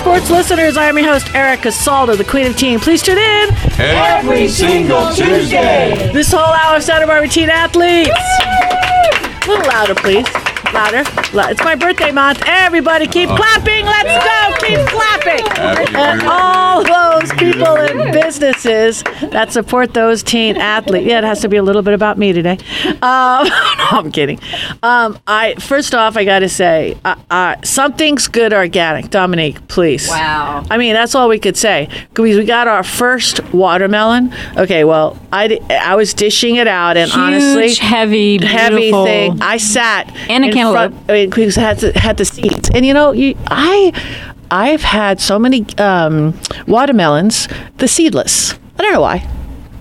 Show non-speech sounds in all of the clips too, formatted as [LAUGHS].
sports listeners. I am your host, Erica Saldo, the Queen of Teen. Please tune in Every single Tuesday. this whole hour of Santa Barbara Teen Athletes. A little louder, please. Louder. It's my birthday month. Everybody keep clapping. Let's go. Keep clapping. And all those people in businesses that support those teen athletes. Yeah, it has to be a little bit about me today. Um, [LAUGHS] no, I'm kidding. Um, I first off, I got to say, uh, uh, something's good organic. Dominique, please. Wow. I mean, that's all we could say. Because we got our first watermelon. Okay, well, I, I was dishing it out, and Huge, honestly, heavy, heavy beautiful. thing. I sat And a in cantaloupe. front- I mean, because I had the, had the seeds, and you know, you I I've had so many um, watermelons, the seedless. I don't know why.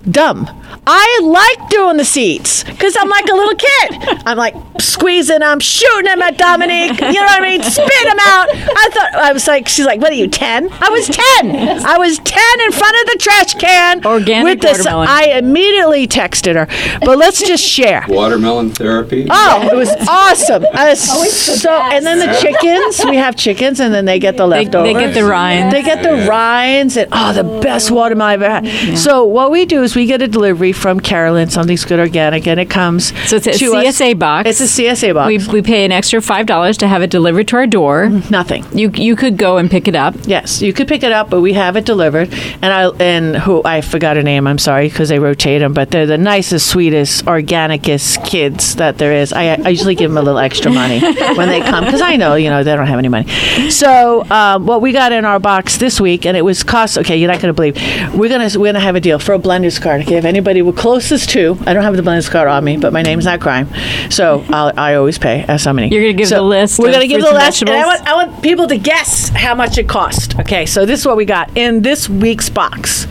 Dumb. I like doing the seats because I'm like a little kid. I'm like squeezing I'm shooting them at Dominique. You know what I mean? Spit them out. I thought I was like, she's like, what are you, ten? I was ten. I was ten in front of the trash can. Organic with this. watermelon. I immediately texted her, but let's just share. Watermelon therapy. Oh, it was awesome. I was so, and then the chickens. We have chickens, and then they get the They, leftovers. they get the rinds. They get the rinds, and oh, the best watermelon I've ever had. So what we do is we get a delivery from Carolyn, something's good organic, and it comes. So it's a to us. CSA box. It's a CSA box. we, we pay an extra five dollars to have it delivered to our door. Nothing. You you could go and pick it up. Yes, you could pick it up, but we have it delivered. And I and who I forgot her name. I'm sorry because they rotate them, but they're the nicest, sweetest, organicest kids that there is. I, I usually give them a little extra money [LAUGHS] when they come because I know you know they don't have any money. So um, what we got in our box this week, and it was cost. Okay, you're not going to believe. We're gonna we're gonna have a deal for a blender's card. Okay, if anybody were closest to, I don't have the blender's card on me, but my name's not crime, so I'll, I always pay as somebody. You're gonna give So the list We're of gonna give the list, and I want I want people to guess how much it cost. Okay, so this is what we got in this week's box.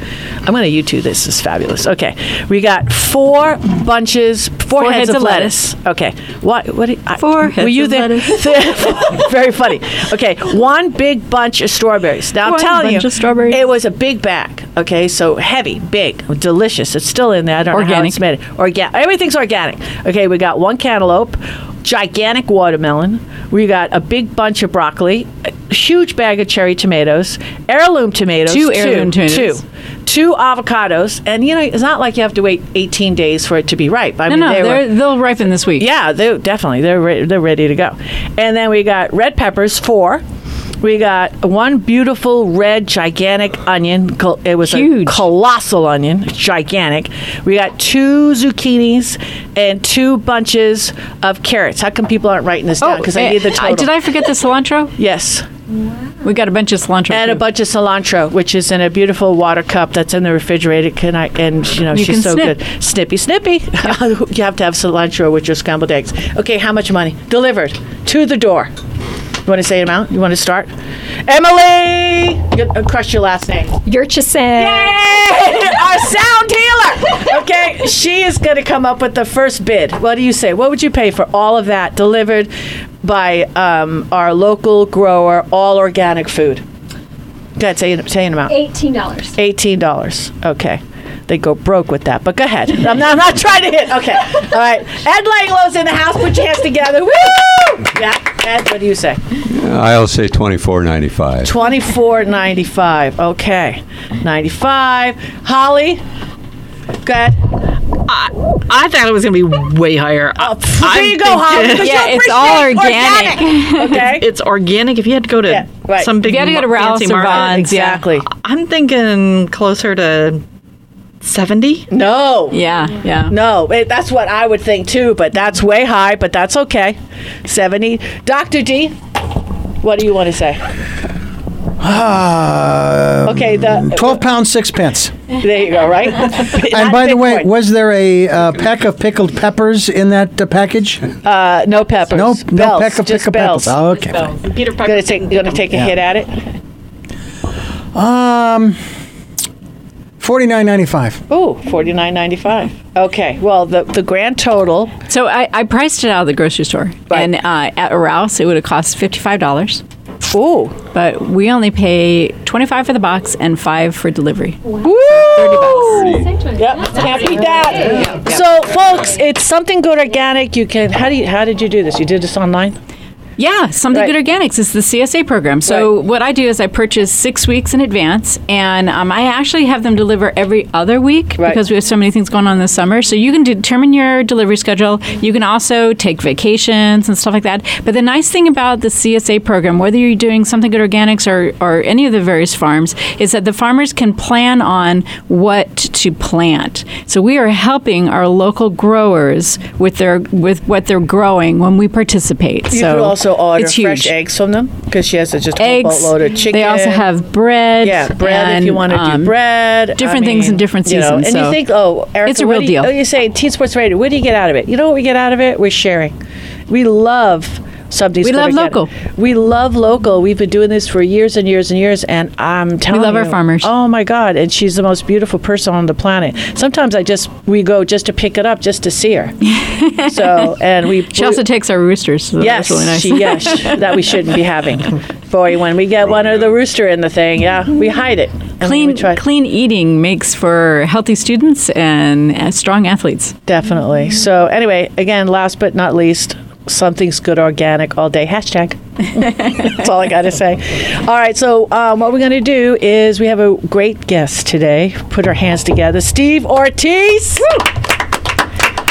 I'm going to YouTube this. This is fabulous. Okay, we got four bunches, four, heads, of, lettuce. Okay, what? What? I- Four Were heads you of there? [LAUGHS] Very funny. Okay, one big bunch of strawberries. Now I'm telling you, of it was a big bag. Okay, so heavy, big, delicious. It's still in there. I don't know how Organic. it's made. Organic. Everything's organic. Okay, we got one cantaloupe, gigantic watermelon. We got a big bunch of broccoli, huge bag of cherry tomatoes, heirloom tomatoes. Two heirloom tomatoes. Two. Two avocados, and you know it's not like you have to wait 18 days for it to be ripe. I No, mean, no, they were, they'll ripen this week. yeah, they definitely they're re- they're ready to go. And then we got red peppers four. We got one beautiful red gigantic onion. It was Huge. a colossal onion, gigantic. We got two zucchinis and two bunches of carrots. How come people aren't writing this down? Because I eh, need the total. Did I forget the cilantro? [LAUGHS] Yes, Wow. We got a bunch of cilantro. and a bunch of cilantro, which is in a beautiful water cup that's in the refrigerator. Can I? And you know You she's so snip. good. Snippy, snippy. [LAUGHS] you have to have cilantro with your scrambled eggs. Okay, how much money? Delivered to the door. You want to say an amount? You want to start? Emily, uh, crush your last name. Yurchison. Yay! Our sound healer. Okay, she is going to come up with the first bid. What do you say? What would you pay for all of that delivered by um, our local grower, all organic food? Go ahead, say, say an amount. Eighteen dollars. Eighteen dollars. Okay. They go broke with that, but go ahead. I'm not, I'm not trying to hit. Okay. All right. Ed Langlow's in the house. Put your hands together. Woo! Yeah. Ed, what do you say? I'll say twenty-four ninety-five. Twenty-four ninety-five. Okay. Ninety-five. Holly. Go ahead. I thought it was going to be way higher. Oh, I- there I'm you go, thinking- Holly. because Yeah, it's all appreciate organic. Okay. It's organic. If you had to go to Yeah, right. some big you had to go to mar- Ralph's fancy or market, Vons, yeah. exactly. I'm thinking closer to 70. No. Yeah, yeah. No, it, that's what I would think too, but that's way high, but that's okay. 70. Dr. D, what do you want to say? Uh, Okay, the 12 pounds, 6 pence. there you go, right? [LAUGHS] And by the way, was there a uh, pack of pickled peppers in that uh, package? uh, no peppers. No, no bells, pack of just pickled bells. peppers. Oh, okay. fine. Peter Piper. Gonna take, gonna take a hit at it. Um, forty-nine ninety-five. Ooh, forty nine ninety five. Okay, well the the grand total. So I, I priced it out of the grocery store, Right. and uh, at Rouse it would have cost fifty five dollars, Oh, but we only pay twenty five for the box and five for delivery. woo! Thirty bucks. Yep, can't beat that. So, folks, it's something good organic. You can. How do you? How did you do this? You did this online. Yeah, Something Right. Good Organics is the CSA program. So Right. what I do is I purchase six weeks in advance, and um, I actually have them deliver every other week Right. because we have so many things going on this summer. So you can determine your delivery schedule. You can also take vacations and stuff like that. But the nice thing about the CSA program, whether you're doing Something Good Organics or, or any of the various farms, is that the farmers can plan on what to plant. So we are helping our local growers with their with what they're growing when we participate. You so could also order it's fresh huge. eggs from them because she has just a whole Eggs. boatload of chicken. They also have bread. Yeah, bread if you want to um, do bread. different I things in mean, different you know, seasons, and you think, oh, Erica, it's a real you, deal. Oh, you say Teen Sports Radio. What do you get out of it? You know what we get out of it? We're sharing. We love something. We love local. We love local. We've been doing this for years and years and years, and I'm telling you, we love our farmers. Oh my God! And she's the most beautiful person on the planet. Sometimes I just we go just to pick it up, just to see her. [LAUGHS] so and we She also takes our roosters. So Yes, that's really nice. she, yes, [LAUGHS] that we shouldn't be having. Boy, when we get one of the rooster in the thing, yeah, we hide it. Clean, clean eating makes for healthy students and uh, strong athletes. Definitely. So anyway, again, last but not least, something's good organic all day. Hashtag. [LAUGHS] That's all I got to say. All right. So um, what we're going to do is we have a great guest today. Put our hands together. Steve Ortiz.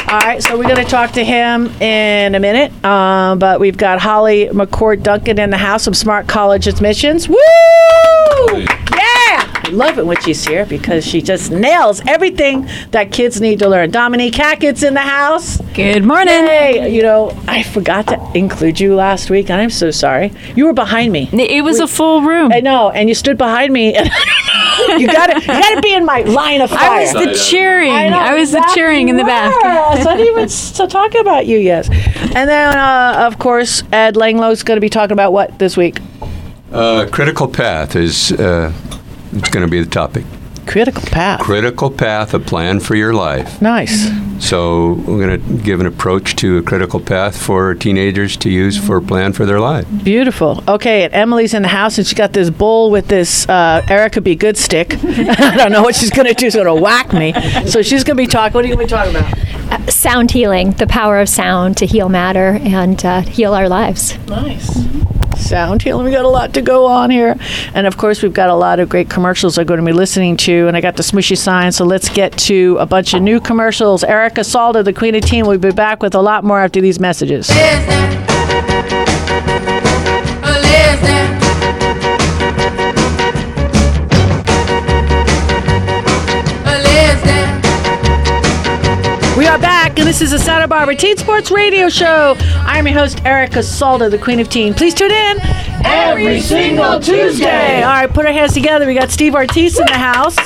All right, so we're going to talk to him in a minute. Um, but we've got Holly McCourt Duncan in the house of Smart College Admissions. Woo! Yeah! I love it when she's here because she just nails everything that kids need to learn. Dominique Hackett's in the house. Good morning. Hey, you know, I forgot to include you last week, and I'm so sorry. You were behind me. It was a full room. I know, and you stood behind me. [LAUGHS] You got to, you got to be in my line of fire. I was the cheering. I, know, I was the cheering in the back. Yes, I didn't even s- [LAUGHS] to talk about you, yes. And then, uh, of course, Ed Langlow's going to be talking about what this week? Uh, critical path is uh, it's going to be the topic. Critical path. Critical path, a plan for your life. nice. So we're going to give an approach to a critical path for teenagers to use for a plan for their life. Beautiful. Okay, and Emily's in the house, and she's got this bowl with this uh, Erica Be Good stick. [LAUGHS] I don't know what she's going to do. She's going to whack me. So she's going to be talking. What are you going to be talking about? Sound healing, the power of sound to heal matter and uh, heal our lives. Nice. Sound healing. We got a lot to go on here. And of course, we've got a lot of great commercials I'm going to be listening to. And I got the smushy sign. So let's get to a bunch of new commercials. Erica Salda, the Queen of Teen, will be back with a lot more after these messages. Listen. Listen. Listen. This is the Santa Barbara Teen Sports Radio Show. I'm your host, Erica Salda, the Queen of Teen. Please tune in every single Tuesday. All right, put our hands together. We got Steve Ortiz in the house.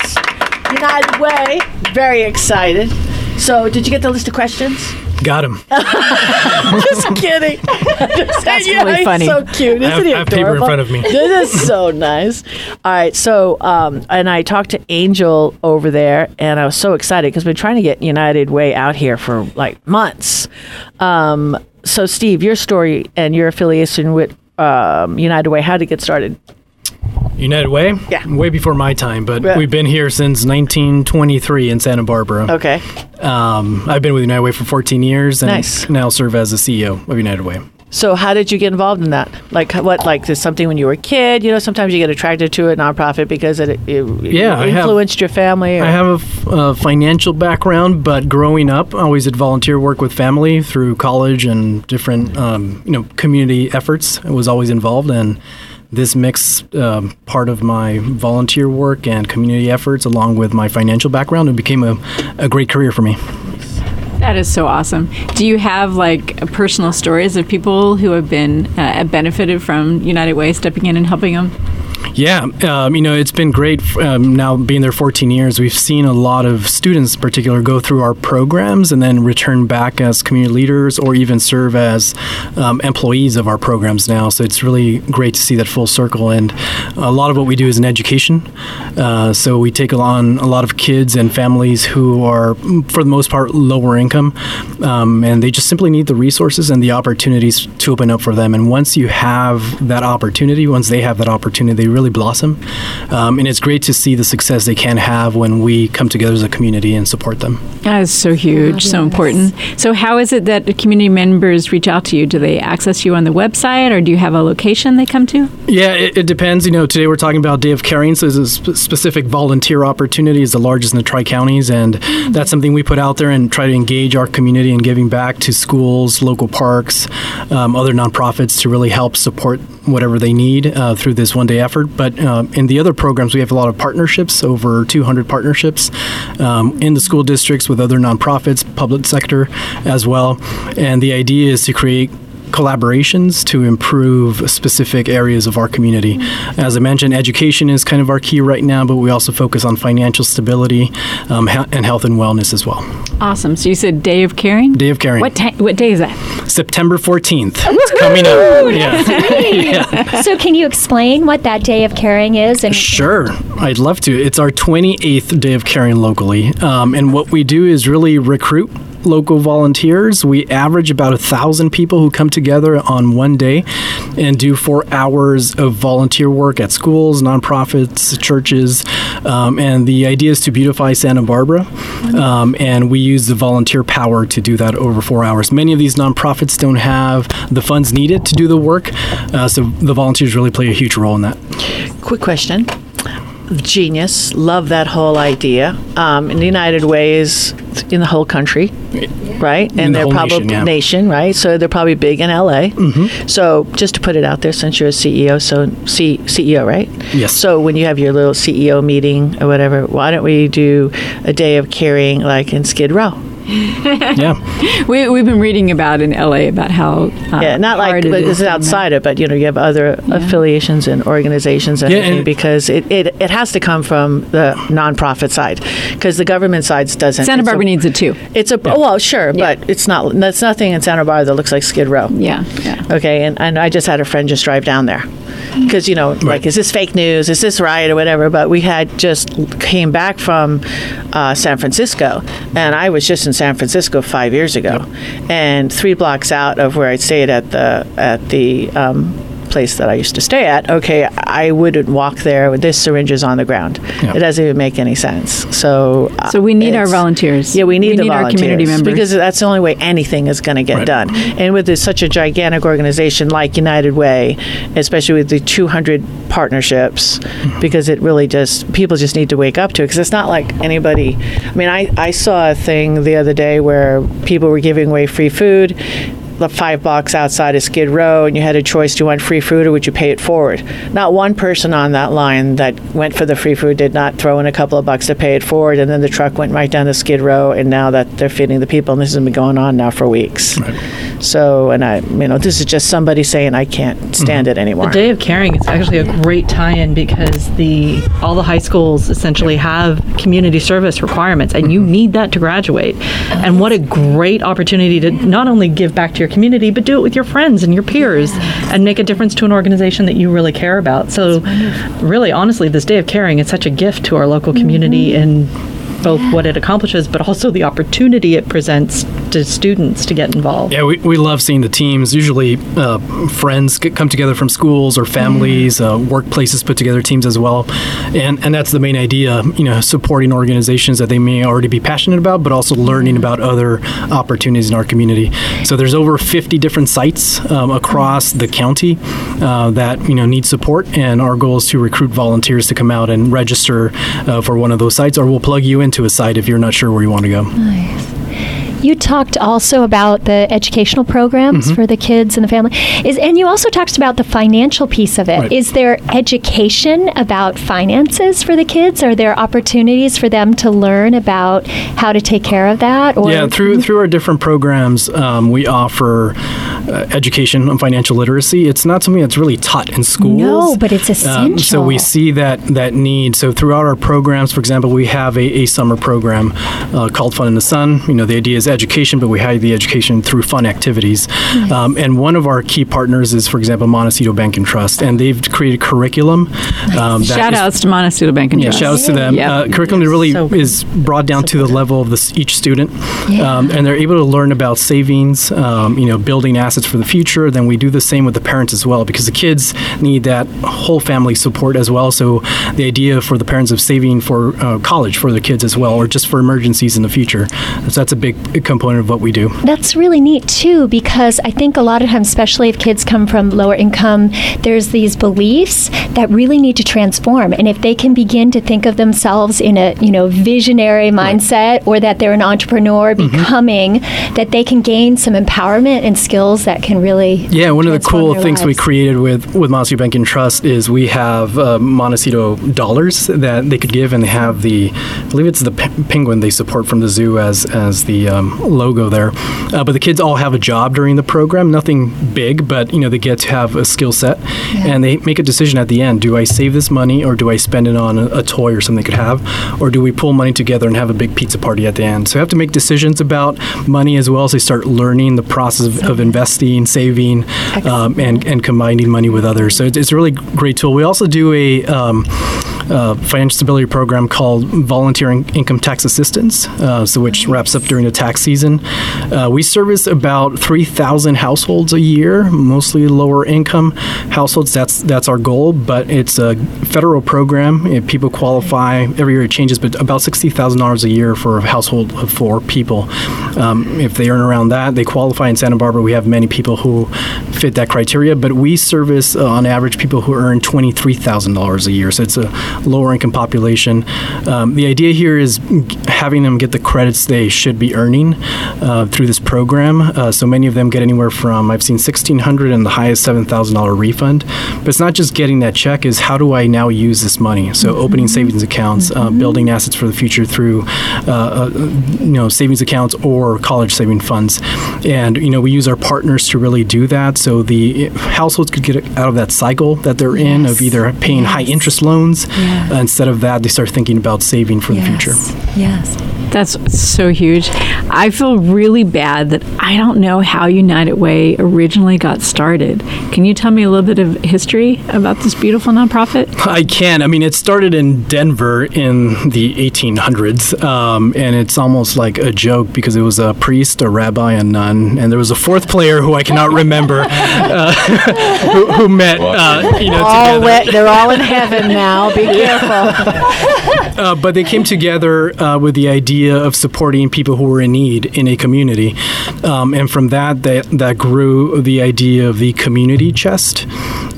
United Way. Very excited. So, did you get the list of questions? Got him. [LAUGHS] Just kidding. That's really funny. So cute. Isn't I have- he I have paper in front of me. [LAUGHS] This is so nice. All right. So, um, and I talked to Angel over there, and I was so excited because we're trying to get United Way out here for like months. Um, so, Steve, your story and your affiliation with um, United Way, how did it get started? United Way? Yeah. Way before my time, but Yeah. we've been here since 1923 in Santa Barbara. Okay. Um, I've been with United Way for 14 years and Nice. now serve as the CEO of United Way. So, how did you get involved in that? Like, what? Like, is something when you were a kid? You know, sometimes you get attracted to a nonprofit because it, it Yeah, I have- influenced your family. Or, I have a f- a financial background, but growing up, I always did volunteer work with family through college and different, um, you know, community efforts. I was always involved, and this mix um, part of my volunteer work and community efforts, along with my financial background, it became a, a great career for me. That is so awesome. Do you have like personal stories of people who have been uh, benefited from United Way stepping in and helping them? Yeah, um, you know, it's been great um, now being there 14 years. We've seen a lot of students, in particular, go through our programs and then return back as community leaders or even serve as um, employees of our programs now. So it's really great to see that full circle. And a lot of what we do is in education. Uh, so we take on a lot of kids and families who are, for the most part, lower income, um, and they just simply need the resources and the opportunities to open up for them. And once you have that opportunity, once they have that opportunity, really blossom. Um, and it's great to see the success they can have when we come together as a community and support them. That is so huge, so important. So, how is it that the community members reach out to you? Do they access you on the website, or do you have a location they come to? Yeah, it, it depends. You know, today we're talking about Day of Caring, so there's a sp- specific volunteer opportunity. It's the largest in the Tri Counties, and that's something we put out there and try to engage our community in giving back to schools, local parks, um, other nonprofits to really help support whatever they need uh, through this one day effort. But uh, in the other programs, we have a lot of partnerships, over 200 partnerships um, in the school districts with other nonprofits, public sector as well. And the idea is to create collaborations to improve specific areas of our community. As I mentioned, education is kind of our key right now, but we also focus on financial stability um, he- and health and wellness as well. Awesome. So you said Day of Caring. Day of Caring. What ti- what day is that? September 14th. It's coming up. [LAUGHS] Yeah. So, can you explain what that day of caring is? And Sure, I'd love to. It's our 28th day of caring locally. Um, and what we do is really recruit local volunteers. We average about a thousand people who come together on one day and do four hours of volunteer work at schools, nonprofits, churches. Um, and the idea is to beautify Santa Barbara. Um, and we use the volunteer power to do that over four hours. Many of these nonprofits don't have the funds needed to do the work. Uh, so the volunteers really play a huge role in that. Quick question. Genius. Love that whole idea. Um, and United Way is in the whole country, right? And In the they're probably nation, yeah. nation, right? So they're probably big in LA. Mm-hmm. So just to put it out there, since you're a CEO, so C- CEO, right? Yes. So when you have your little CEO meeting or whatever, why don't we do a day of caring like in Skid Row? [LAUGHS] Yeah. We, we've been reading about in LA about how uh, yeah, not like hard like is this is to outside it, but you know you have other affiliations and organizations and Yeah, and- because it, it, it has to come from the nonprofit side because the government side doesn't. Santa It's a- Barbara needs it too. It's a well, sure, but it's not. That's nothing in Santa Barbara that looks like Skid Row. Yeah, yeah. Okay, and, and I just had a friend just drive down there because you know, like, is this fake news? Is this right or whatever? But we had just came back from uh, San Francisco, and I was just in San Francisco five years ago, and three blocks out of where I stayed at the at the. Um, place that I used to stay at okay I wouldn't walk there with this syringes on the ground Yeah. it doesn't even make any sense so uh, So we need our volunteers. yeah, we need We the need our community members. because that's the only way anything is going to get Right. done. And with this, such a gigantic organization like United Way, especially with the 200 partnerships, because it really just people just need to wake up to it. Because it's not like anybody. I mean, I I saw a thing the other day where people were giving away free food. The Five blocks outside of Skid Row, and you had a choice: do you want free food or would you pay it forward? Not one person on that line that went for the free food did not throw in a couple of bucks to pay it forward, and then the truck went right down to Skid Row, and now that they're feeding the people, and this has been going on now for weeks. So, and I, you know, this is just somebody saying I can't stand mm-hmm. it anymore. The Day of Caring is actually a great tie-in because the all the high schools essentially have community service requirements, and you mm-hmm. need that to graduate. And what a great opportunity to not only give back to your community, but do it with your friends and your peers, and make a difference to an organization that you really care about. So, really, honestly, this Day of Caring is such a gift to our local community mm-hmm. in both what it accomplishes, but also the opportunity it presents to students to get involved. Yeah, we, we love seeing the teams. Usually, uh, friends get, come together from schools or families, uh, workplaces put together teams as well, and and that's the main idea. You know, supporting organizations that they may already be passionate about, but also learning about other opportunities in our community. So there's over 50 different sites um, across the county uh, that you know need support, and our goal is to recruit volunteers to come out and register uh, for one of those sites, or we'll plug you into a site if you're not sure where you want to go. You talked also about the educational programs Mm-hmm. for the kids and the family. Is and you also talked about the financial piece of it. Is Right. there education about finances for the kids? Are there opportunities for them to learn about how to take care of that? Or yeah, through through our different programs, um, we offer uh, education on financial literacy. It's not something that's really taught in schools. No, but it's Um, so we see that that need. So throughout our programs, for example, we have a, a summer program uh, called Fun in the Sun. You know, the idea is education, but we hide the education through fun activities. Um, and one of our key partners is, for example, Montecito Bank and Trust, and they've created curriculum. Um, that Shout is- outs to Montecito Bank and yeah, Trust. shout outs to them. Yep. Uh, curriculum really So- is brought down to the level of this, each student, um, and they're able to learn about savings, um, you know, building assets for the future. Then we do the same with the parents as well, because the kids need that whole family support as well. So the idea for the parents of saving for uh, college for their kids as well, or just for emergencies in the future. So that's a big component of what we do. That's really neat too, because I think a lot of times, especially if kids come from lower income, there's these beliefs that really need to transform. And if they can begin to think of themselves in a you know visionary mindset, or that they're an entrepreneur Mm-hmm. becoming, that they can gain some empowerment and skills that can really Yeah, one of the cool things we created with with Montecito Bank and Trust is we have uh, Montecito dollars that they could give, and they have the, I believe it's the pe- penguin they support from the zoo as as the um, logo there. Uh, but the kids all have a job during the program, nothing big, but you know they get to have a skill set, and they make a decision at the end: do I save this money or do I spend it on a, a toy or something they could have, or do we pull money together and have a big pizza party at the end? So you have to make decisions about money as well as they start learning the process of, of investing, saving, um, and and combining money with others. So it's, it's a really great tool. We also do a um, financial stability program called Volunteer In- Income Tax Assistance, uh, so which wraps up during the tax season. Uh, we service about 3,000 households a year, mostly lower income households. That's that's our goal, but it's a federal program. If people qualify every year, it changes, but about sixty thousand dollars a year for a household of four people. Um, if they earn around that, they qualify in Santa Barbara. We have many people who fit that criteria, but we service uh, on average people who earn twenty three thousand dollars a year. So it's a lower income population. Um, the idea here is having them get the credits they should be earning uh, through this program. Uh, so many of them get anywhere from I've seen sixteen hundred and the highest seven thousand dollar refund. But it's not just getting that check; is how do I now use this money? So opening savings accounts, uh, building assets for the future through uh, uh, you know savings accounts or college saving funds, and you know we use our partners to really do that. So the households could get out of that cycle that they're in of either paying high interest loans. Uh, instead of that, they start thinking about saving for the future. Yes. That's so huge. I feel really bad that I don't know how United Way originally got started. Can you tell me a little bit of history about this beautiful nonprofit? I can. I mean, it started in Denver in the 1800s, um, and it's almost like a joke because it was a priest, a rabbi, a nun, and there was a fourth player who I cannot remember [LAUGHS] uh, [LAUGHS] who, who met. Uh, you know, All together. wet, they're all in heaven now. Be careful. [LAUGHS] Uh, but they came together uh, with the idea of supporting people who were in need in a community, um, and from that, that that grew the idea of the community chest,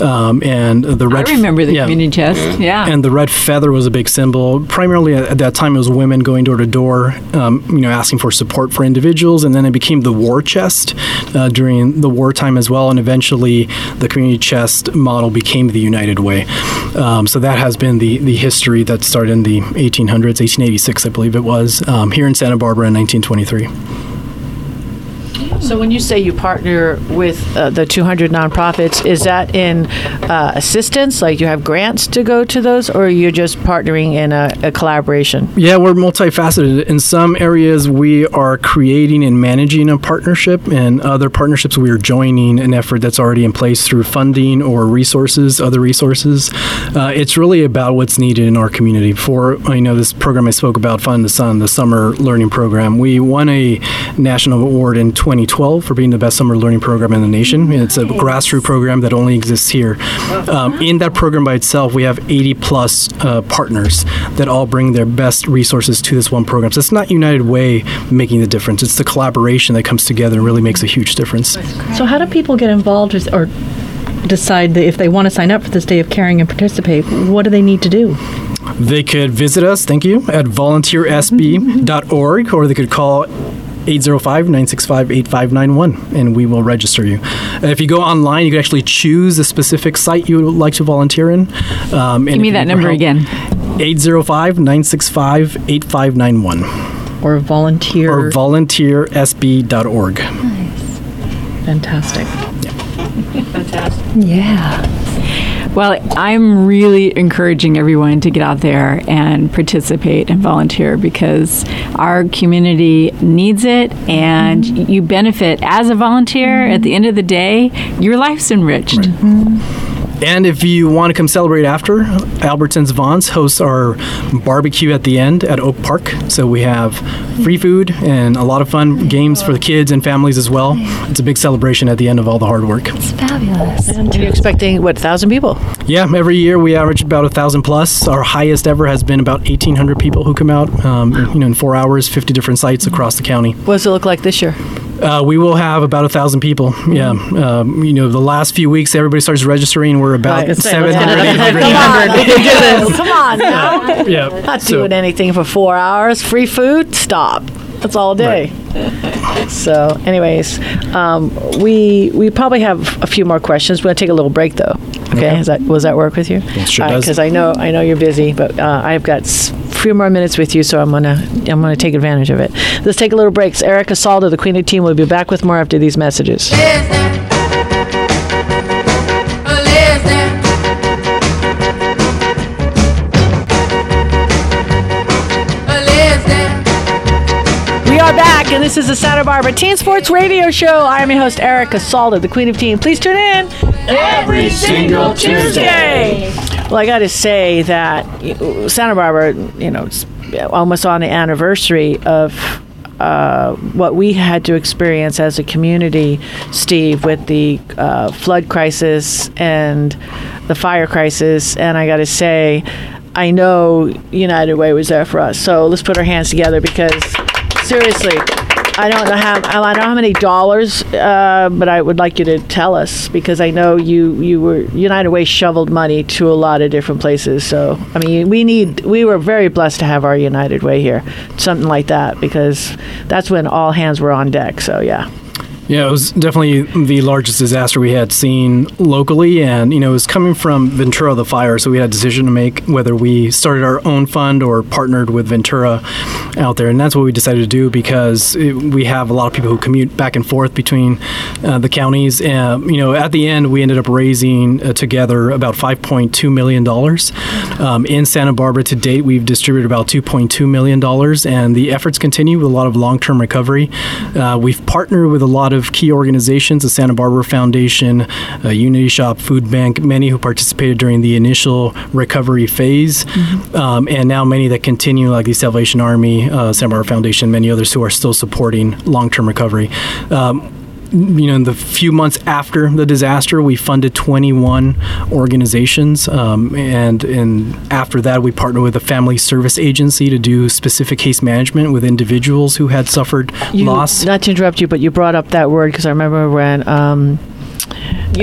um, and the red. I remember the yeah. community chest. Yeah. And the red feather was a big symbol. Primarily at, at that time, it was women going door to door, um, you know, asking for support for individuals, and then it became the war chest uh, during the wartime as well. And eventually, the community chest model became the United Way. Um, so that has been the the history that started in the 1800s, 1886, I believe it was, um, here in Santa Barbara in 1923. So when you say you partner with uh, the 200 nonprofits, is that in uh, assistance, like you have grants to go to those, or you're just partnering in a, a collaboration? Yeah, we're multifaceted. In some areas, we are creating and managing a partnership, and other partnerships, we are joining an effort that's already in place through funding or resources, other resources. Uh, it's really about what's needed in our community. For you know, this program I spoke about, Fund the Sun, the summer learning program, we won a national award in 2012 for being the best summer learning program in the nation. It's a grassroots program that only exists here. Um, in that program by itself, we have 80 plus uh, partners that all bring their best resources to this one program. So it's not United Way making the difference. It's the collaboration that comes together and really makes a huge difference. So, how do people get involved with, or decide that if they want to sign up for this day of caring and participate? What do they need to do? They could visit us, thank you, at volunteersb.org, or they could call 805-965-8591 and we will register you. Uh, if you go online, you can actually choose a specific site you would like to volunteer in. Um, Give me that number again. 805-965-8591 Or volunteer? or volunteersb.org. Nice. Fantastic. Fantastic. Yeah. Well, I'm really encouraging everyone to get out there and participate and volunteer because our community needs it and mm-hmm. you benefit as a volunteer. At the end of the day, your life's enriched. Mm-hmm. And if you want to come celebrate after, Albertsons Vons hosts our barbecue at the end at Oak Park. So we have free food and a lot of fun games for the kids and families as well. It's a big celebration at the end of all the hard work. It's fabulous. And you're expecting what thousand people? Yeah, every year we average about a thousand plus. Our highest ever has been about 1,800 people who come out. Um, you know, in four hours, 50 different sites across the county. What does it look like this year? Uh, we will have about a thousand people. Yeah, um, you know, the last few weeks everybody starts registering. We're about Right, say, 700, let's- [LAUGHS] 800. Come on, we can do this. [LAUGHS] Come on [LAUGHS] now. Yeah, Not so- doing anything for four hours. Free food? Stop. That's all day. So, anyways, um, we we probably have a few more questions. We're gonna take a little break though. Okay, Is that was that work with you? It sure does. Because I know I know you're busy, but uh, I've got a few more minutes with you, so I'm gonna I'm gonna take advantage of it. Let's take a little break. Erica Saldo, the Queen of Team, will be back with more after these messages. We are back, and this is the Santa Barbara Teen Sports Radio Show. I am your host, Erica Salda, the Queen of Teen. Please tune in every single Tuesday. Well, I got to say that Santa Barbara, you know, it's almost on the anniversary of uh, what we had to experience as a community, Steve, with the uh, flood crisis and the fire crisis. And I got to say, I know United Way was there for us. So let's put our hands together because seriously, I don't know how I don't know how many dollars, uh, but I would like you to tell us because I know you you were United Way shoveled money to a lot of different places. So I mean, we need we were very blessed to have our United Way here, something like that, because that's when all hands were on deck. So yeah. Yeah, it was definitely the largest disaster we had seen locally, and you know, it was coming from Ventura, the fire. So we had a decision to make whether we started our own fund or partnered with Ventura out there, and that's what we decided to do because it, we have a lot of people who commute back and forth between uh, the counties. And you know, at the end, we ended up raising uh, together about 5.2 million dollars um, in Santa Barbara. To date, we've distributed about 2.2 million dollars, and the efforts continue with a lot of long-term recovery. Uh, we've partnered with a lot of key organizations, the Santa Barbara Foundation, uh, Unity Shoppe, Food Bank, many who participated during the initial recovery phase, um, and now many that continue, like the Salvation Army, uh, Santa Barbara Foundation, many others who are still supporting long-term recovery. Um, you know, in the few months after the disaster, we funded 21 organizations, um, and and after that, we partnered with a family service agency to do specific case management with individuals who had suffered You, loss. Not to interrupt you, but you brought up that word because I remember when. Um,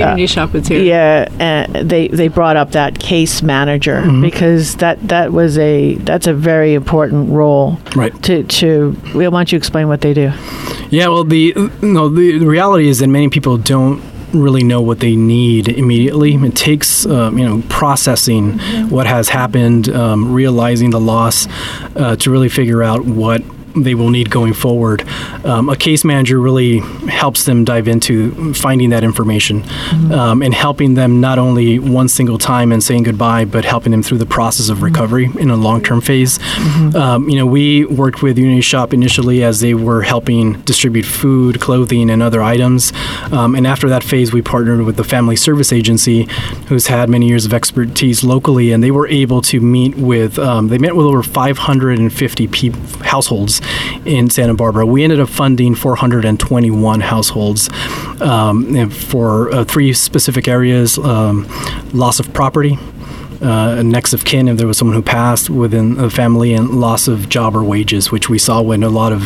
Unity Shoppe was here. Yeah, uh, they they brought up that case manager Mm-hmm. because that that was a that's a very important role. Right. To to well, why don't you explain what they do? Yeah, well, the no, the, the reality is that many people don't really know what they need immediately. It takes um, you know processing what has happened, um, realizing the loss, uh, to really figure out what they will need going forward. Um, a case manager really helps them dive into finding that information um, and helping them not only one single time and saying goodbye, but helping them through the process of recovery in a long-term phase. Um, you know, we worked with Unity Shoppe initially as they were helping distribute food, clothing, and other items. Um, and after that phase, we partnered with the Family Service Agency, who's had many years of expertise locally, and they were able to meet with. Um, they met with over 550 peop households in Santa Barbara. We ended up funding 421 households um, for uh, three specific areas: um, loss of property uh, next of kin if there was someone who passed within the family and loss of job or wages, which we saw when a lot of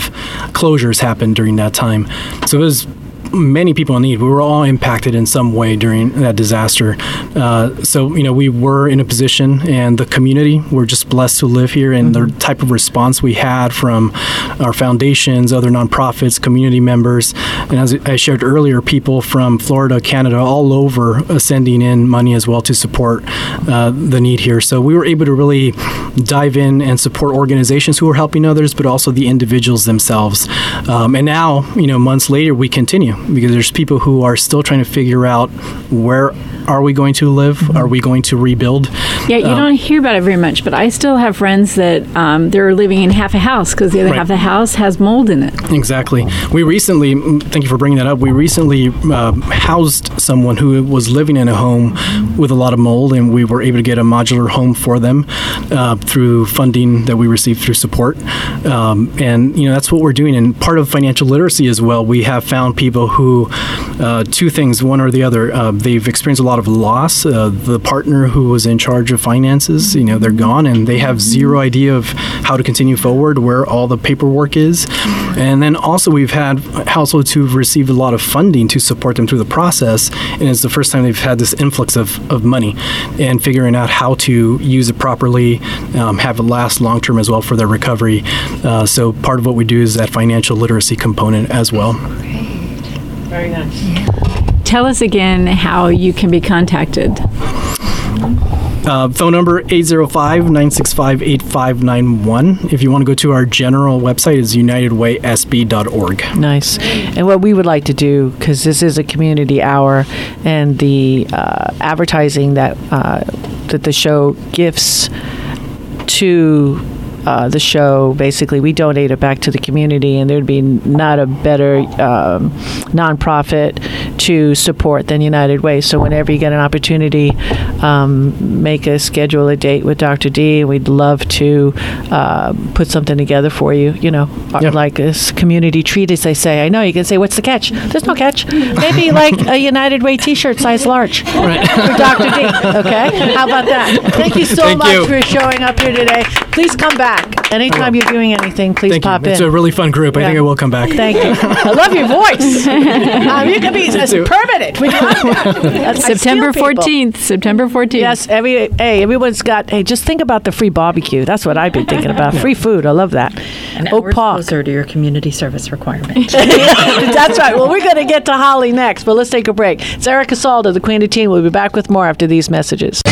closures happened during that time. So it was many people in need. We were all impacted in some way during that disaster. Uh, so, you know, we were in a position, and the community, we're just blessed to live here, and the type of response we had from our foundations, other nonprofits, community members, and as I shared earlier, people from Florida, Canada, all over uh, sending in money as well to support uh, the need here. So we were able to really dive in and support organizations who are helping others, but also the individuals themselves. Um, and now, you know, months later, we continue. Because there's people who are still trying to figure out where are we going to live? Mm-hmm. Are we going to rebuild? Yeah, you Um, don't hear about it very much, but I still have friends that um, they're living in half a house because the other Right. half of the house has mold in it. Exactly. We recently, mm, thank you for bringing that up. We recently uh, housed someone who was living in a home with a lot of mold, and we were able to get a modular home for them uh, through funding that we received through support. Um, and you know that's what we're doing. And part of financial literacy as well, we have found people who, uh, two things, one or the other. Uh, they've experienced a lot of loss. Uh, the partner who was in charge of finances, you know, they're gone, and they have zero idea of how to continue forward, where all the paperwork is. And then also we've had households who've received a lot of funding to support them through the process, and it's the first time they've had this influx of, of money and figuring out how to use it properly, um, have it last long term as well for their recovery. Uh, so part of what we do is that financial literacy component as well. Very nice. Tell us again how you can be contacted. Uh, phone number 805-965-8591. If you want to go to our general website, it's unitedwaysb.org. Nice. And what we would like to do, because this is a community hour, and the uh, advertising that uh, that the show gives to uh, the show, basically, we donate it back to the community, and there'd be not a better um, nonprofit to support than United Way. So whenever you get an opportunity, um, make a schedule a date with Dr. D. We'd love to uh, put something together for you. You know, uh, Yep. like this community treat, as they say. I know you can say, "What's the catch?" There's no catch. Maybe [LAUGHS] like a United Way T-shirt, size large, [LAUGHS] for Dr. D. Okay, how about that? Thank you so Thank much you. for showing up here today. Please come back anytime you're doing anything. Please Thank pop you. It's a really fun group. I think I will come back. Thank you. I love your voice. [LAUGHS] um, you can be as permanent. We love that. That's- September 14th. September 14th. Yes, every hey, everyone's got. Hey, just think about the free barbecue. That's what I've been thinking about. [LAUGHS] Free food. I love that. And Oak Park. closer to your community service requirement. [LAUGHS] That's right. Well, we're going to get to Holly next, but let's take a break. It's Erica Salda, the Queen of Teen. We'll be back with more after these messages.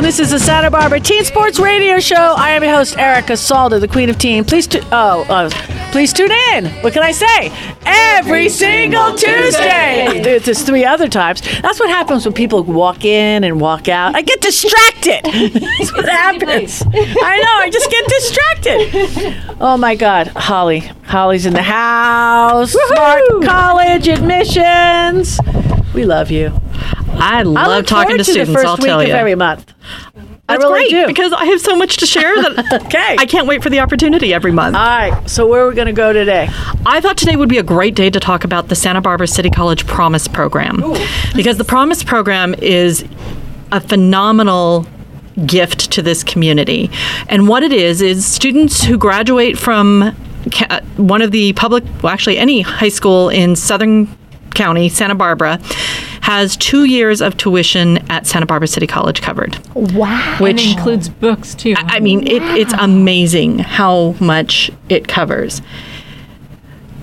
And this is the Santa Barbara Teen Sports Radio Show. I am your host, Erica Salda, the Queen of Teen. Please, tu- oh, uh, please tune in. What can I say? Every single Tuesday. There's there's three other times. That's what happens when people walk in and walk out. I get distracted. [LAUGHS] That's what happens. I know. I just get distracted. Oh my God, Holly. Holly's in the house. Smart college admissions. We love you. I I love look talking to the students. first I'll week tell of you. every month. I That's really great do. because I have so much to share that [LAUGHS] Okay. I can't wait for the opportunity every month. All right. So where are we going to go today? I thought today would be a great day to talk about the Santa Barbara City College Promise Program. Because the Promise Program is a phenomenal gift to this community. And what it is, is students who graduate from one of the public, well, actually, any high school in Southern County, Santa Barbara, has two years of tuition at Santa Barbara City College covered. Wow. Which It includes books too. I I mean, it, it's amazing how much it covers.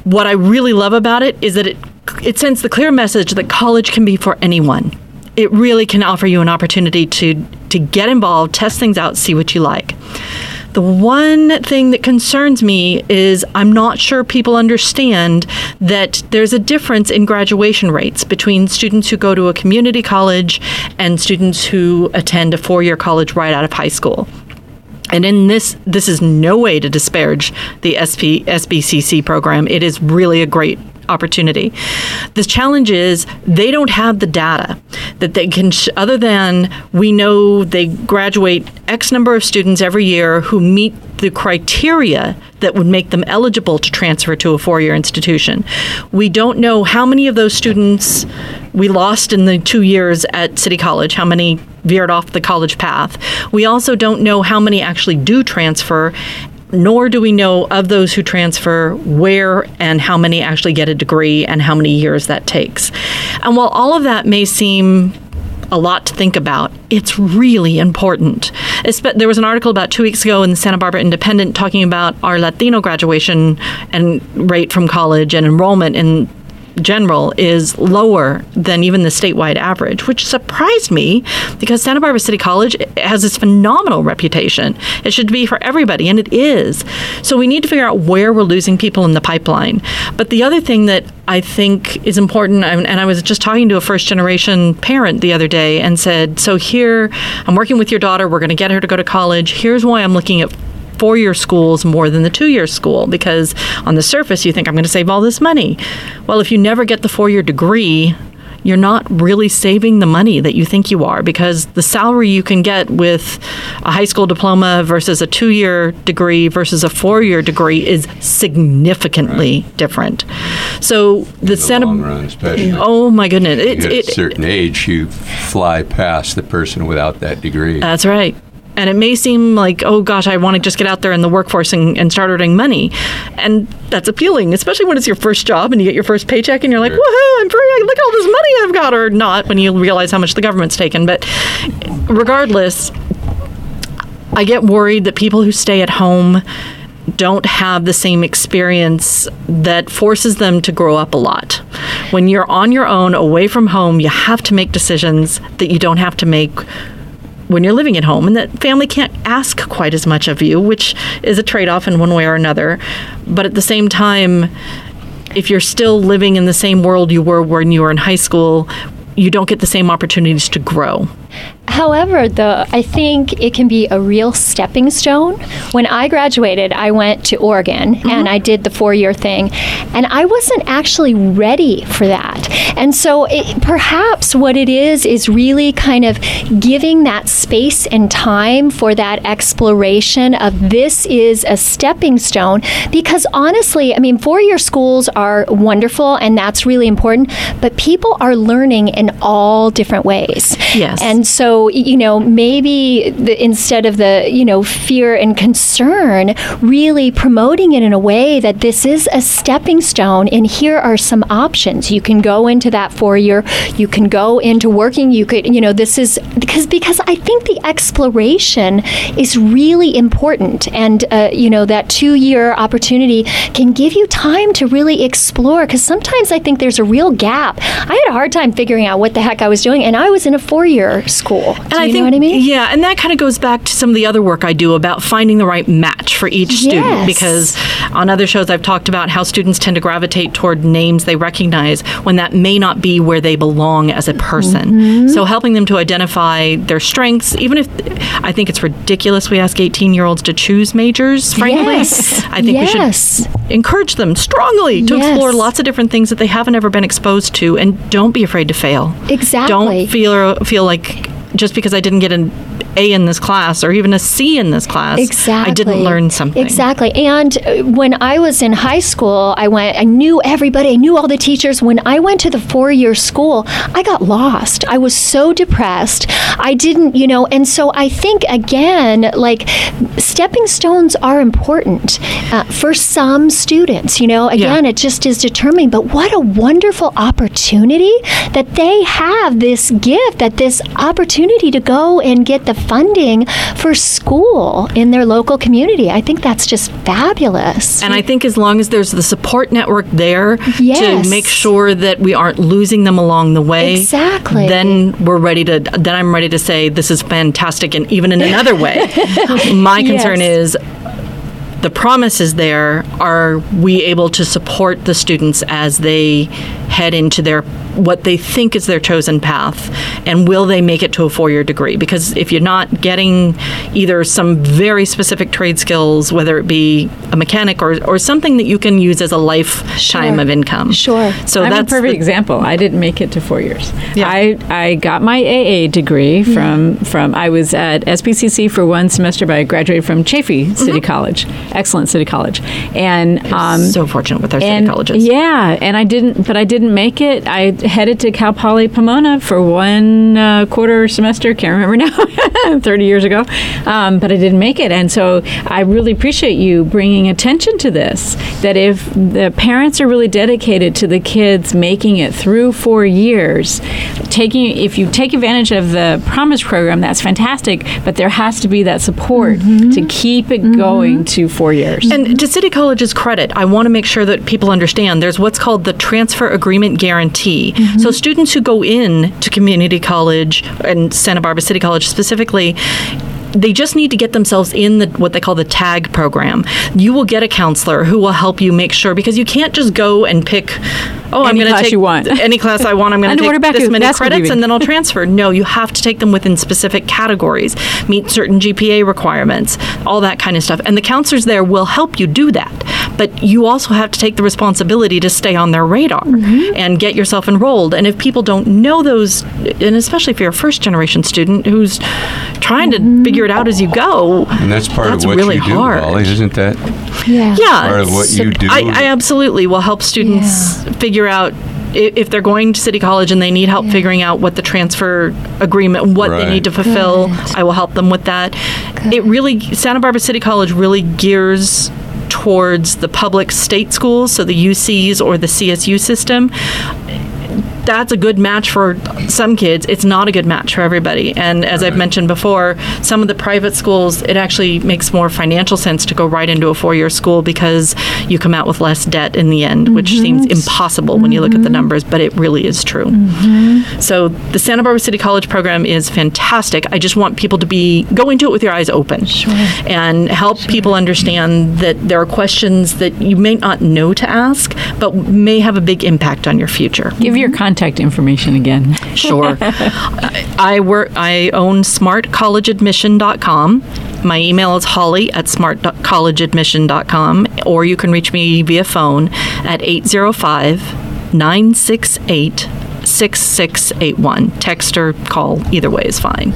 What I really love about it is that it it sends the clear message that college can be for anyone. It really can offer you an opportunity to to get involved, test things out, see what you like. The one thing that concerns me is I'm not sure people understand that there's a difference in graduation rates between students who go to a community college and students who attend a four year college right out of high school. And in this, this is no way to disparage the SP, SBCC program. It is really a great opportunity. The challenge is they don't have the data that they can, sh- other than we know they graduate X number of students every year who meet the criteria that would make them eligible to transfer to a four year institution. We don't know how many of those students we lost in the two years at City College, how many veered off the college path. We also don't know how many actually do transfer. Nor do we know of those who transfer where and how many actually get a degree and how many years that takes. And while all of that may seem a lot to think about. It's really important. There was an article about two weeks ago in the Santa Barbara Independent talking about our Latino graduation and rate from college and enrollment in general is lower than even the statewide average, which surprised me because Santa Barbara City College has this phenomenal reputation. It should be for everybody, and it is. So we need to figure out where we're losing people in the pipeline. But the other thing that I think is important, and I was just talking to a first generation parent the other day and said, So here, I'm working with your daughter, we're going to get her to go to college. Here's why I'm looking at four year schools more than the two year school because on the surface you think I'm going to save all this money. Well, if you never get the four year degree, you're not really saving the money that you think you are because the salary you can get with a high school diploma versus a two year degree versus a four year degree is significantly right. different. So the, the Santa long run, especially. Oh my goodness! It, at a certain age, you fly past the person without that degree. That's right. And it may seem like, oh gosh, I want to just get out there in the workforce and, and start earning money. And that's appealing, especially when it's your first job and you get your first paycheck and you're like, woohoo, I'm free. Look at all this money I've got. Or not when you realize how much the government's taken. But regardless, I get worried that people who stay at home don't have the same experience that forces them to grow up a lot. When you're on your own, away from home, you have to make decisions that you don't have to make when you're living at home, and that family can't ask quite as much of you, which is a trade off in one way or another. But at the same time, if you're still living in the same world you were when you were in high school, you don't get the same opportunities to grow. However, though, I think it can be a real stepping stone. When I graduated, I went to Oregon mm-hmm. and I did the four year thing, and I wasn't actually ready for that. And so, it, perhaps what it is is really kind of giving that space and time for that exploration of this is a stepping stone. Because honestly, I mean, four year schools are wonderful and that's really important, but people are learning in all different ways. Yes. And so, you know, maybe the, instead of the, you know, fear and concern, really promoting it in a way that this is a stepping stone and here are some options. You can go into that four year, you can go into working, you could, you know, this is because because I think the exploration is really important and uh, you know that two year opportunity can give you time to really explore because sometimes I think there's a real gap. I had a hard time figuring out what the heck I was doing and I was in a four year school. Do and I think, what I mean? Yeah, and that kind of goes back to some of the other work I do about finding the right match for each yes. student. Because on other shows, I've talked about how students tend to gravitate toward names they recognize when that may not be where they belong as a person. Mm-hmm. So helping them to identify their strengths, even if I think it's ridiculous we ask 18 year olds to choose majors, frankly. Yes. I think yes. we should encourage them strongly to yes. explore lots of different things that they haven't ever been exposed to and don't be afraid to fail. Exactly. Don't feel feel like just because I didn't get an A in this class or even a C in this class, exactly. I didn't learn something. Exactly. And when I was in high school, I went. I knew everybody. I knew all the teachers. When I went to the four-year school, I got lost. I was so depressed. I didn't, you know. And so I think again, like stepping stones are important uh, for some students. You know, again, yeah. it just is determining. But what a wonderful opportunity that they have this gift, that this opportunity to go and get the funding for school in their local community. I think that's just fabulous. And I think as long as there's the support network there yes. to make sure that we aren't losing them along the way, exactly. then we're ready to. Then I'm ready to say this is fantastic, and even in another way, [LAUGHS] my concern yes. is the promise is there. Are we able to support the students as they head into their what they think is their chosen path and will they make it to a four-year degree? Because if you're not getting either some very specific trade skills whether it be a mechanic or, or something that you can use as a lifetime sure. of income. Sure. So I'm that's a perfect the, example. I didn't make it to four years. Yeah. I, I got my AA degree from from I was at SBCC for one semester but I graduated from Chaffey City mm-hmm. College excellent city college. And um, so fortunate with our and, city colleges. yeah and I didn't but I didn't make it. I headed to Cal Poly Pomona for one uh, quarter semester. Can't remember now, [LAUGHS] 30 years ago. Um, but I didn't make it. And so I really appreciate you bringing attention to this. That if the parents are really dedicated to the kids making it through four years, taking if you take advantage of the Promise program, that's fantastic. But there has to be that support to keep it going to four years. And to City College's credit, I want to make sure that people understand there's what's called the transfer agreement guarantee. Mm-hmm. So students who go in to community college and Santa Barbara City College specifically they just need to get themselves in the what they call the tag program. You will get a counselor who will help you make sure because you can't just go and pick oh, I'm going to class take you want. [LAUGHS] any class I want. I'm going to take this basket- many credits and then I'll [LAUGHS] transfer. No, you have to take them within specific categories, meet certain GPA requirements, all that kind of stuff. And the counselors there will help you do that. But you also have to take the responsibility to stay on their radar mm-hmm. and get yourself enrolled. And if people don't know those, and especially if you're a first generation student who's trying to mm-hmm. figure it out as you go, And that's part That's of what really you do, hard. Holly, isn't that? Yeah. yeah, Part of what you do. I, I absolutely will help students figure out if they're going to City College and they need help figuring out what the transfer agreement, what they need to fulfill. I will help them with that. It really, Santa Barbara City College really gears towards the public state schools, so the UCs or the CSU system that's a good match for some kids. It's not a good match for everybody. And as I've mentioned before, some of the private schools, it actually makes more financial sense to go right into a four year school because you come out with less debt in the end, which mm-hmm. seems impossible when you look at the mm-hmm. numbers, but it really is true. Mm-hmm. So the Santa Barbara City College program is fantastic. I just want people to be go into it with your eyes open and help people understand that there are questions that you may not know to ask, but may have a big impact on your future. Give your contact information again. [LAUGHS] Sure. I work. I own smartcollegeadmission.com. My email is holly at smartcollegeadmission.com, or you can reach me via phone at 805 968 6681. Text or call, either way is fine.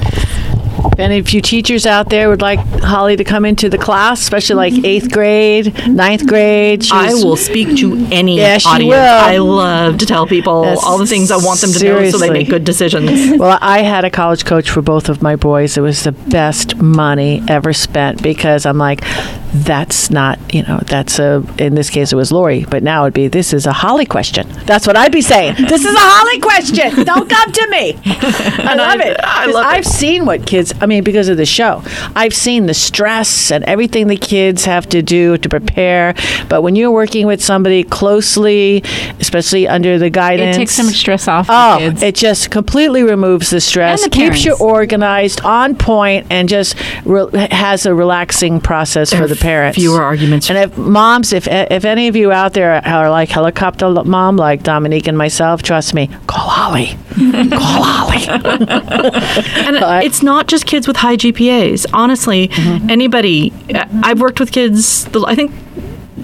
If any of you teachers out there would like Holly to come into the class, especially like mm-hmm. eighth grade, ninth grade, she's, I will speak to any Yeah, she audience. will. I love to tell people Yes, all the things I want them to know so seriously. they make good decisions. Well, I had a college coach for both of my boys. It was the best money ever spent because I'm like, that's not, you know, that's a, in this case it was Lori, but now it'd be, this is a Holly question. That's what I'd be saying. [LAUGHS] This is a Holly question. Don't come to me. [LAUGHS] I love it. I 'Cause love it. I've seen what kids, I mean, because of the show, I've seen the stress and everything the kids have to do to prepare. But when you're working with somebody closely, especially under the guidance, It takes so much stress off the Oh, kids. it just completely removes the stress, And the keeps you organized, on point, and just re- has a relaxing process for the parents. fewer arguments. And if moms, if if any of you out there are like helicopter mom, like Dominique and myself, trust me, call Holly. [LAUGHS] call Holly. [LAUGHS] And But- it's not just kids with high GPAs. Honestly, mm-hmm. anybody. I- I've worked with kids. I think.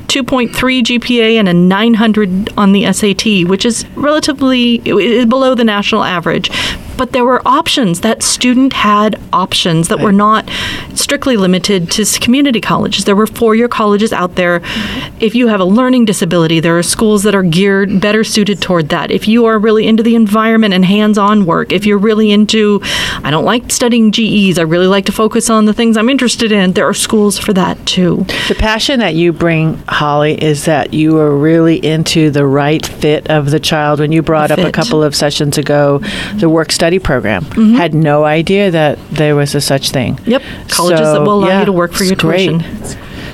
2.3 GPA and a 900 on the SAT, which is relatively is below the national average. But there were options. That student had options that were not strictly limited to community colleges. There were four-year colleges out there. Mm-hmm. If you have a learning disability, there are schools that are geared better suited toward that. If you are really into the environment and hands-on work, if you're really into, I don't like studying GEs. I really like to focus on the things I'm interested in. There are schools for that too. The passion that you bring, Holly, is that you are really into the right fit of the child. When you brought up a couple of sessions ago, the work study program, mm-hmm. had no idea that there was a such thing. Yep, colleges that will allow you to work for your tuition.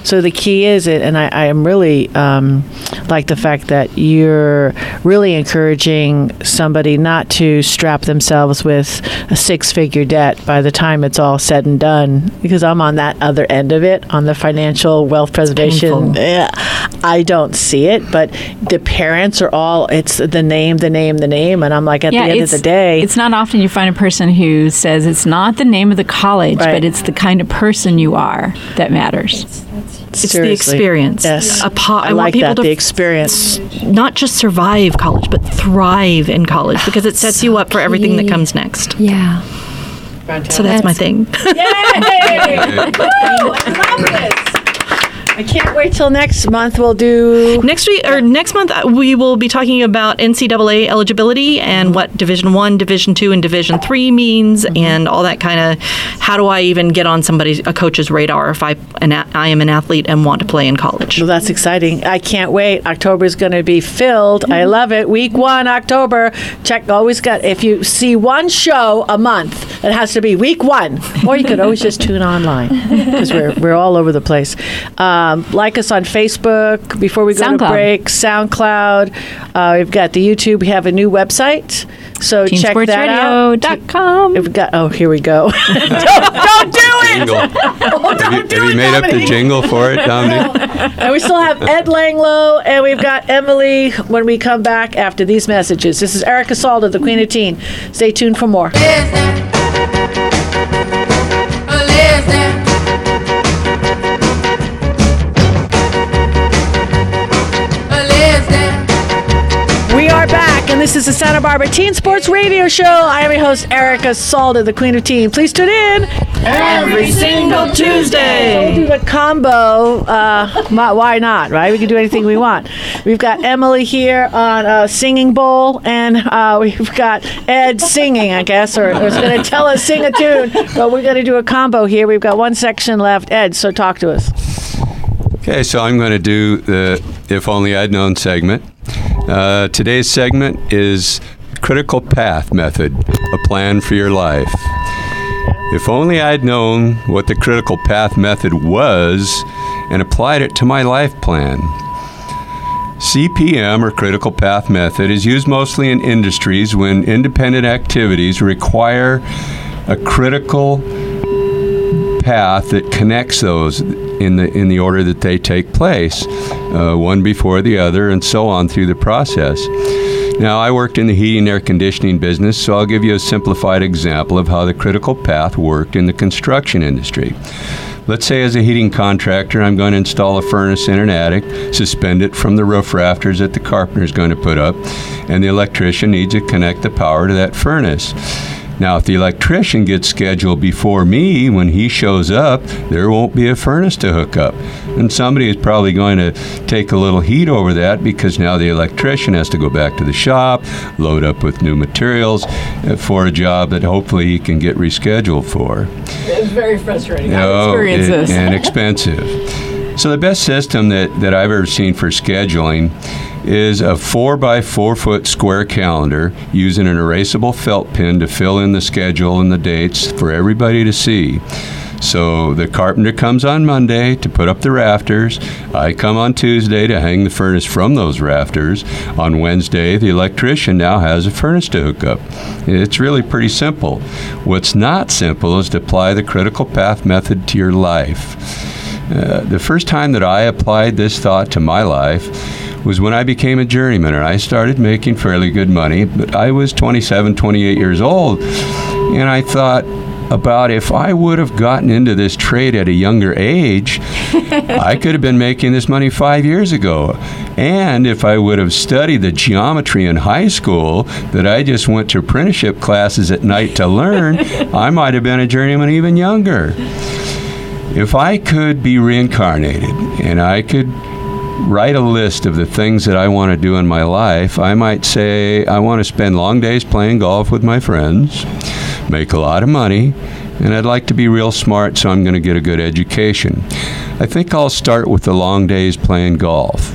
So the key is it, and I, I am really um, like the fact that you're really encouraging somebody not to strap themselves with a six-figure debt by the time it's all said and done. Because I'm on that other end of it, on the financial wealth preservation. Yeah, I don't see it, but the parents are all. It's the name, the name, the name, and I'm like, at the end of the day, it's not often you find a person who says it's not the name of the college, Right. but it's the kind of person you are that matters. It's the experience. Yes, A po- I, I want like people that. to the f- experience. not just survive college, but thrive in college because it sets you up for everything that comes next. Yeah. So that's my thing. Yay! [LAUGHS] Woo! I love this. I can't wait till next month. We'll do. Next week or next month, uh, we will be talking about NCAA eligibility and what Division One, Division Two, and Division Three means, mm-hmm. and all that kind of. How do I even get on somebody's a coach's radar if I an, I am an athlete and want to play in college? Well, that's exciting. I can't wait. October is going to be filled. I mm-hmm. love it. Week one, October. Check. Always got. If you see one show a month, it has to be week one. Or you could always just tune online because we're we're all over the place. Uh, Um, like us on Facebook. Before we go to SoundCloud. break, SoundCloud. Uh, we've got the YouTube. We have a new website. So check that out. TeenSportsRadio.com. We've got. Oh, here we go. don't, [LAUGHS] don't do it. Jingle. [LAUGHS] have you, do have you it, made up the jingle for it, Dominique? [LAUGHS] And we still have Ed Langlow, and we've got Emily when we come back after these messages. This is Erica Salda, the Queen of Teen. Stay tuned for more. This is the Santa Barbara Teen Sports Radio Show. I am your host, Erica Salda, the Queen of Teen. Please tune in Every single Tuesday. We'll do the combo. Uh, why not, right? We can do anything we want. We've got Emily here on a singing bowl, and uh, we've got Ed singing, I guess, or, or is going to tell us sing a tune. But we're going to do a combo here. We've got one section left. Ed, so talk to us. Okay, so I'm going to do the If Only I'd Known segment. Uh, today's segment is Critical Path Method, a plan for your life. If only I'd known what the critical path method was and applied it to my life plan. CPM, or critical path method, is used mostly in industries when independent activities require a critical path that connects those in the in the order that they take place, uh, one before the other, and so on through the process. Now, I worked in the heating and air conditioning business, so I'll give you a simplified example of how the critical path worked in the construction industry. Let's say, as a heating contractor, I'm going to install a furnace in an attic, suspend it from the roof rafters that the carpenter is going to put up, and the electrician needs to connect the power to that furnace. Now, if the electrician gets scheduled before me, when he shows up, there won't be a furnace to hook up. And somebody is probably going to take a little heat over that because now the electrician has to go back to the shop, load up with new materials uh, for a job that hopefully he can get rescheduled for. It's very frustrating. No, experienced it- this. and [LAUGHS] expensive. So the best system that, that I've ever seen for scheduling is a four by four foot square calendar using an erasable felt pen to fill in the schedule and the dates for everybody to see. So the carpenter comes on Monday to put up the rafters. I come on Tuesday to hang the furnace from those rafters. On Wednesday, the electrician now has a furnace to hook up. It's really pretty simple. What's not simple is to apply the critical path method to your life. Uh, the first time that I applied this thought to my life was when I became a journeyman and I started making fairly good money, but I was 27, 28 years old, and I thought about if I would have gotten into this trade at a younger age, [LAUGHS] I could have been making this money five years ago. And if I would have studied the geometry in high school that I just went to apprenticeship classes at night to learn, [LAUGHS] I might have been a journeyman even younger. If I could be reincarnated and I could write a list of the things that I want to do in my life, I might say I want to spend long days playing golf with my friends, make a lot of money, and I'd like to be real smart, so I'm going to get a good education. I think I'll start with the long days playing golf.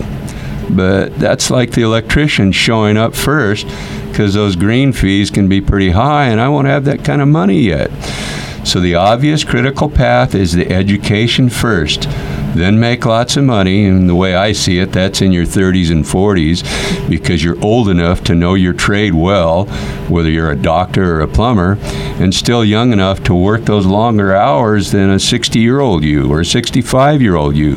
But that's like the electrician showing up first because those green fees can be pretty high, and I won't have that kind of money yet. So the obvious critical path is the education first, then make lots of money. And the way I see it, that's in your 30s and 40s because you're old enough to know your trade well, whether you're a doctor or a plumber, and still young enough to work those longer hours than a 60 year old you or a 65 year old you.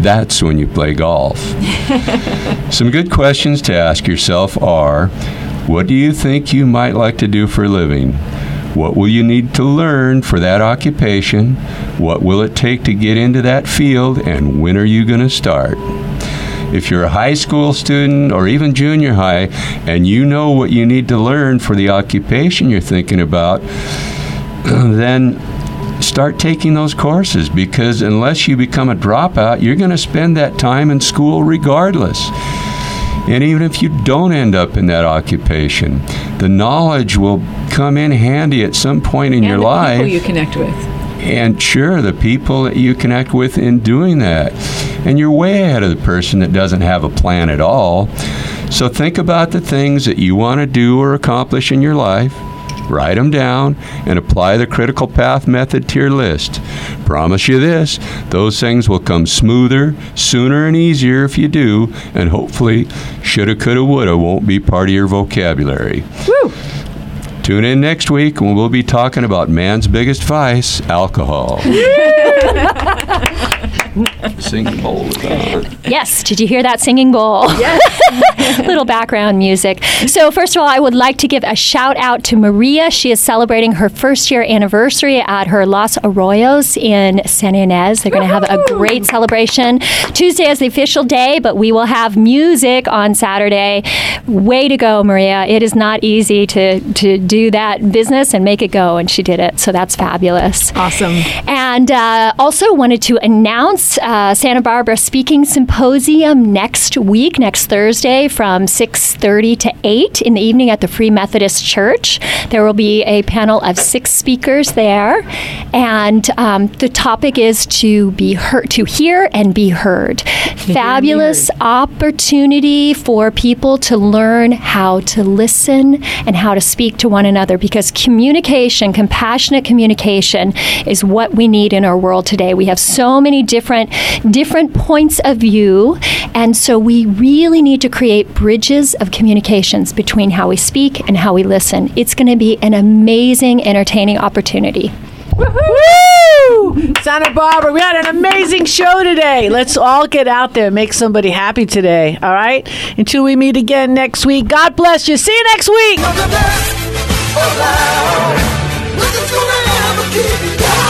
That's when you play golf. [LAUGHS] Some good questions to ask yourself are what do you think you might like to do for a living? What will you need to learn for that occupation? What will it take to get into that field? And when are you going to start? If you're a high school student or even junior high and you know what you need to learn for the occupation you're thinking about, [CLEARS THROAT] then start taking those courses because unless you become a dropout, you're going to spend that time in school regardless. And even if you don't end up in that occupation, the knowledge will come in handy at some point in and your the life. people you connect with. And sure, the people that you connect with in doing that. And you're way ahead of the person that doesn't have a plan at all. So think about the things that you want to do or accomplish in your life. Write them down and apply the critical path method to your list. Promise you this those things will come smoother, sooner, and easier if you do, and hopefully, shoulda, coulda, woulda won't be part of your vocabulary. Woo! Tune in next week when we'll be talking about man's biggest vice alcohol. [LAUGHS] Singing bowl is on. Yes. Did you hear that singing bowl? Yes. [LAUGHS] Little background music. So, first of all, I would like to give a shout out to Maria. She is celebrating her first year anniversary at her Los Arroyos in San Ynez. They're going to have a great celebration. Tuesday is the official day, but we will have music on Saturday. Way to go, Maria. It is not easy to, to do that business and make it go, and she did it. So, that's fabulous. Awesome. And uh, also wanted to announce uh, Santa Barbara Speaking Symposium next week, next Thursday, from 6:30 to 8 in the evening at the Free Methodist Church. There will be a panel of six speakers there, and um, the topic is to be heard, to hear and be heard. Fabulous opportunity for people to learn how to listen and how to speak to one another because communication, compassionate communication, is what we need in our world today. We have so many different different points of view, and so we really need to create bridges of communications between how we speak and how we listen. It's going to be an amazing, entertaining opportunity. Woo! Santa Barbara, we had an amazing show today. Let's all get out there and make somebody happy today, all right? Until we meet again next week. God bless you. See you next week around. Nothing's gonna ever keep you down.